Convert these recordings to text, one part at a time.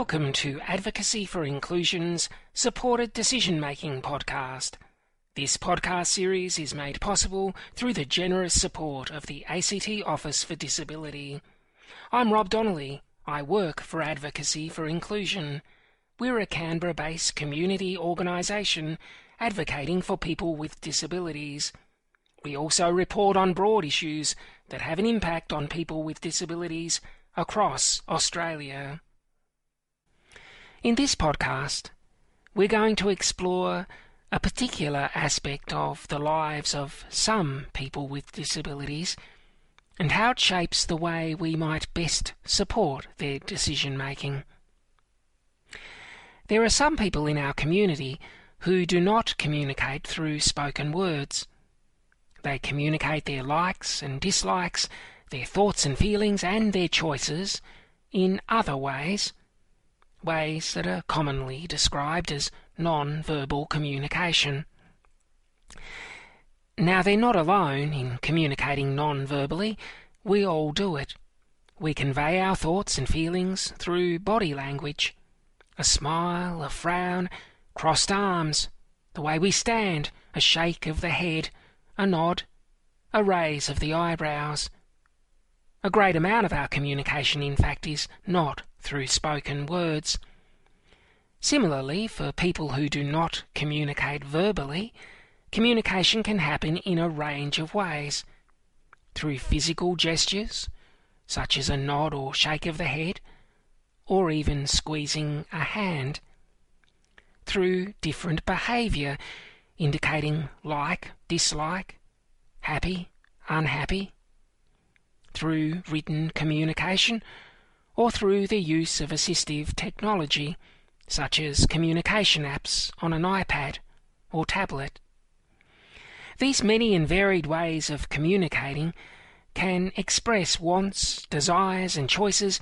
Welcome to Advocacy for Inclusion's Supported Decision Making podcast. This podcast series is made possible through the generous support of the ACT Office for Disability. I'm Rob Donnelly. I work for Advocacy for Inclusion. We're a Canberra based community organisation advocating for people with disabilities. We also report on broad issues that have an impact on people with disabilities across Australia. In this podcast, we're going to explore a particular aspect of the lives of some people with disabilities and how it shapes the way we might best support their decision making. There are some people in our community who do not communicate through spoken words. They communicate their likes and dislikes, their thoughts and feelings, and their choices in other ways ways that are commonly described as non-verbal communication. Now, they're not alone in communicating non-verbally. We all do it. We convey our thoughts and feelings through body language. A smile, a frown, crossed arms, the way we stand, a shake of the head, a nod, a raise of the eyebrows. A great amount of our communication, in fact, is not through spoken words. Similarly, for people who do not communicate verbally, communication can happen in a range of ways. Through physical gestures, such as a nod or shake of the head, or even squeezing a hand. Through different behaviour, indicating like, dislike, happy, unhappy. Through written communication, or through the use of assistive technology, such as communication apps on an iPad or tablet. These many and varied ways of communicating can express wants, desires, and choices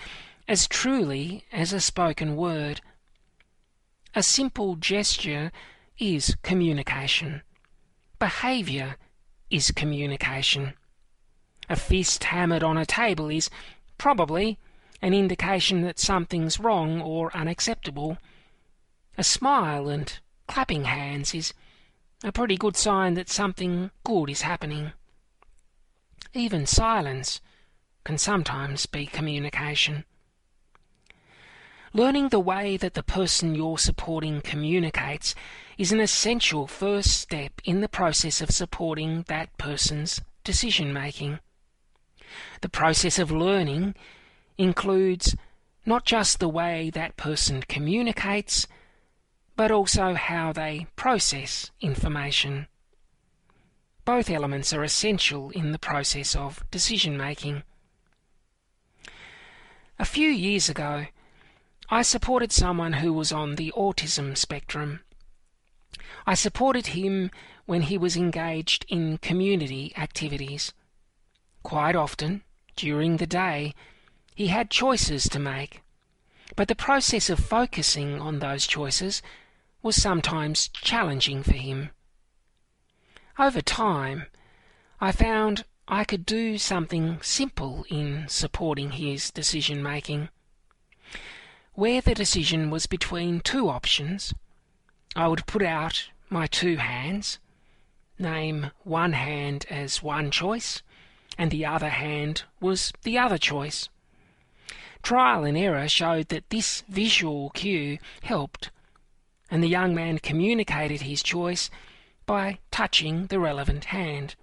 as truly as a spoken word. A simple gesture is communication. Behaviour is communication. A fist hammered on a table is probably an indication that something's wrong or unacceptable. A smile and clapping hands is a pretty good sign that something good is happening. Even silence can sometimes be communication. Learning the way that the person you're supporting communicates is an essential first step in the process of supporting that person's decision making. The process of learning includes not just the way that person communicates, but also how they process information. Both elements are essential in the process of decision making. A few years ago, I supported someone who was on the autism spectrum. I supported him when he was engaged in community activities. Quite often, during the day, he had choices to make, but the process of focusing on those choices was sometimes challenging for him. Over time, I found I could do something simple in supporting his decision making. Where the decision was between two options, I would put out my two hands, name one hand as one choice, and the other hand was the other choice. Trial and error showed that this visual cue helped, and the young man communicated his choice by touching the relevant hand.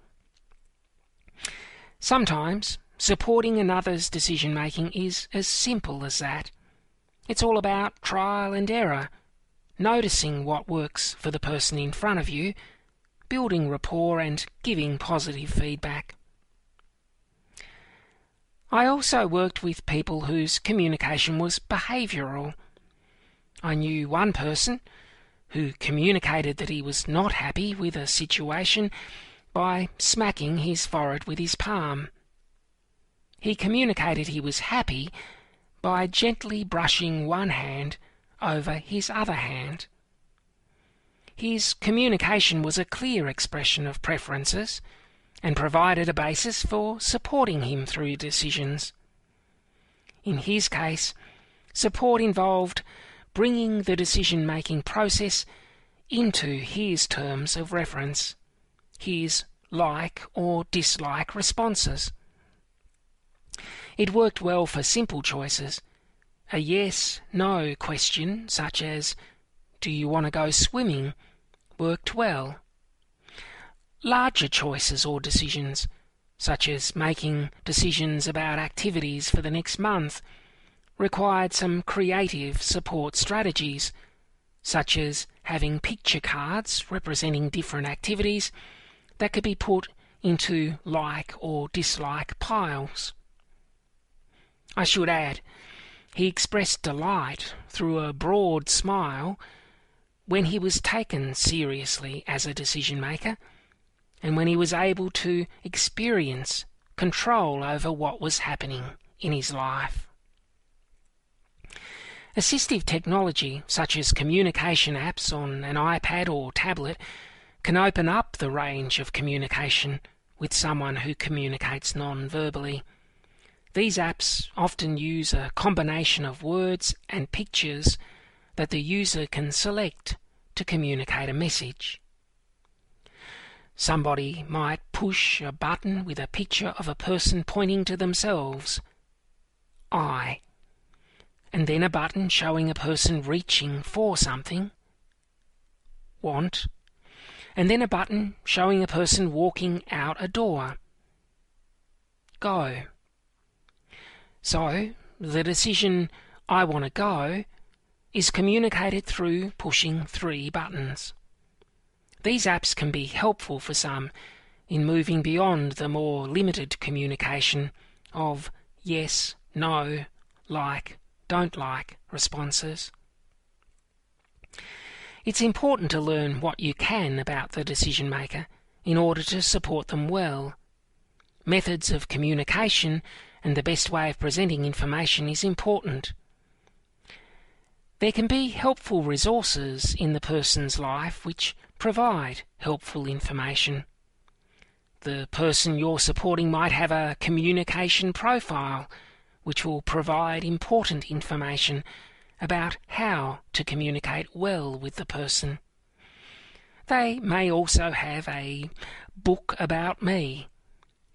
Sometimes supporting another's decision making is as simple as that. It's all about trial and error, noticing what works for the person in front of you, building rapport, and giving positive feedback. I also worked with people whose communication was behavioural. I knew one person who communicated that he was not happy with a situation by smacking his forehead with his palm. He communicated he was happy by gently brushing one hand over his other hand. His communication was a clear expression of preferences and provided a basis for supporting him through decisions. In his case, support involved bringing the decision making process into his terms of reference, his like or dislike responses. It worked well for simple choices. A yes no question, such as, Do you want to go swimming? worked well. Larger choices or decisions, such as making decisions about activities for the next month, required some creative support strategies, such as having picture cards representing different activities that could be put into like or dislike piles. I should add, he expressed delight through a broad smile when he was taken seriously as a decision maker and when he was able to experience control over what was happening in his life. Assistive technology, such as communication apps on an iPad or tablet, can open up the range of communication with someone who communicates non verbally. These apps often use a combination of words and pictures that the user can select to communicate a message. Somebody might push a button with a picture of a person pointing to themselves. I. And then a button showing a person reaching for something. Want. And then a button showing a person walking out a door. Go. So, the decision I want to go is communicated through pushing three buttons. These apps can be helpful for some in moving beyond the more limited communication of yes, no, like, don't like responses. It's important to learn what you can about the decision maker in order to support them well. Methods of communication and the best way of presenting information is important. There can be helpful resources in the person's life which provide helpful information. The person you're supporting might have a communication profile which will provide important information about how to communicate well with the person. They may also have a book about me,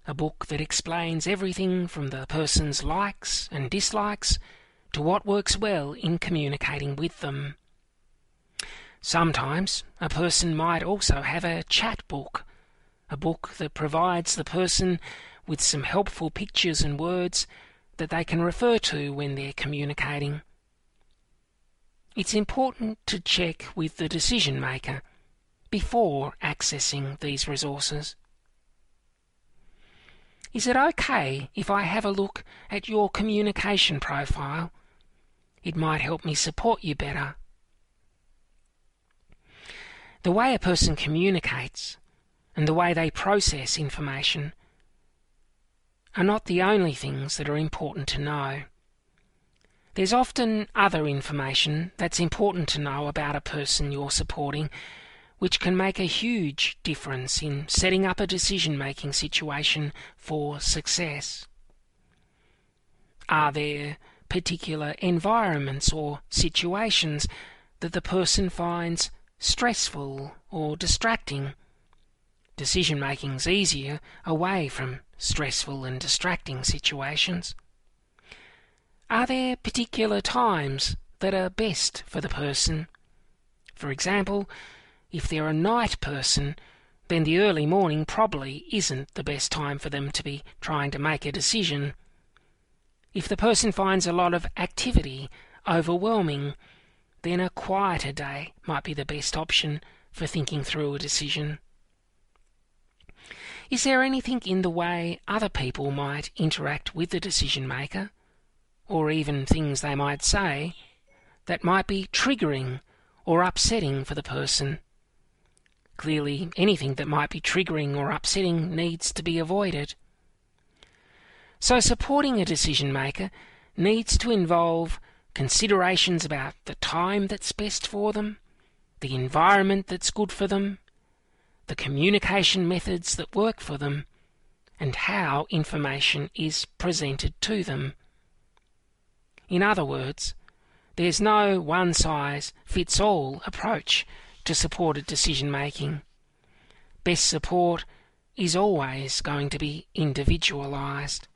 a book that explains everything from the person's likes and dislikes to what works well in communicating with them. Sometimes a person might also have a chat book, a book that provides the person with some helpful pictures and words that they can refer to when they're communicating. It's important to check with the decision maker before accessing these resources. Is it okay if I have a look at your communication profile? It might help me support you better the way a person communicates and the way they process information are not the only things that are important to know. There's often other information that's important to know about a person you're supporting, which can make a huge difference in setting up a decision making situation for success. Are there particular environments or situations that the person finds stressful or distracting. Decision making's easier away from stressful and distracting situations. Are there particular times that are best for the person? For example, if they're a night person, then the early morning probably isn't the best time for them to be trying to make a decision. If the person finds a lot of activity overwhelming, then a quieter day might be the best option for thinking through a decision. Is there anything in the way other people might interact with the decision maker, or even things they might say, that might be triggering or upsetting for the person? Clearly, anything that might be triggering or upsetting needs to be avoided. So, supporting a decision maker needs to involve considerations about the time that's best for them, the environment that's good for them, the communication methods that work for them, and how information is presented to them. In other words, There's no one size fits all approach to supported decision making. Best support is always going to be individualized.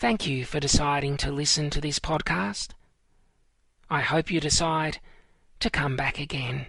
Thank you for deciding to listen to this podcast. I hope you decide to come back again.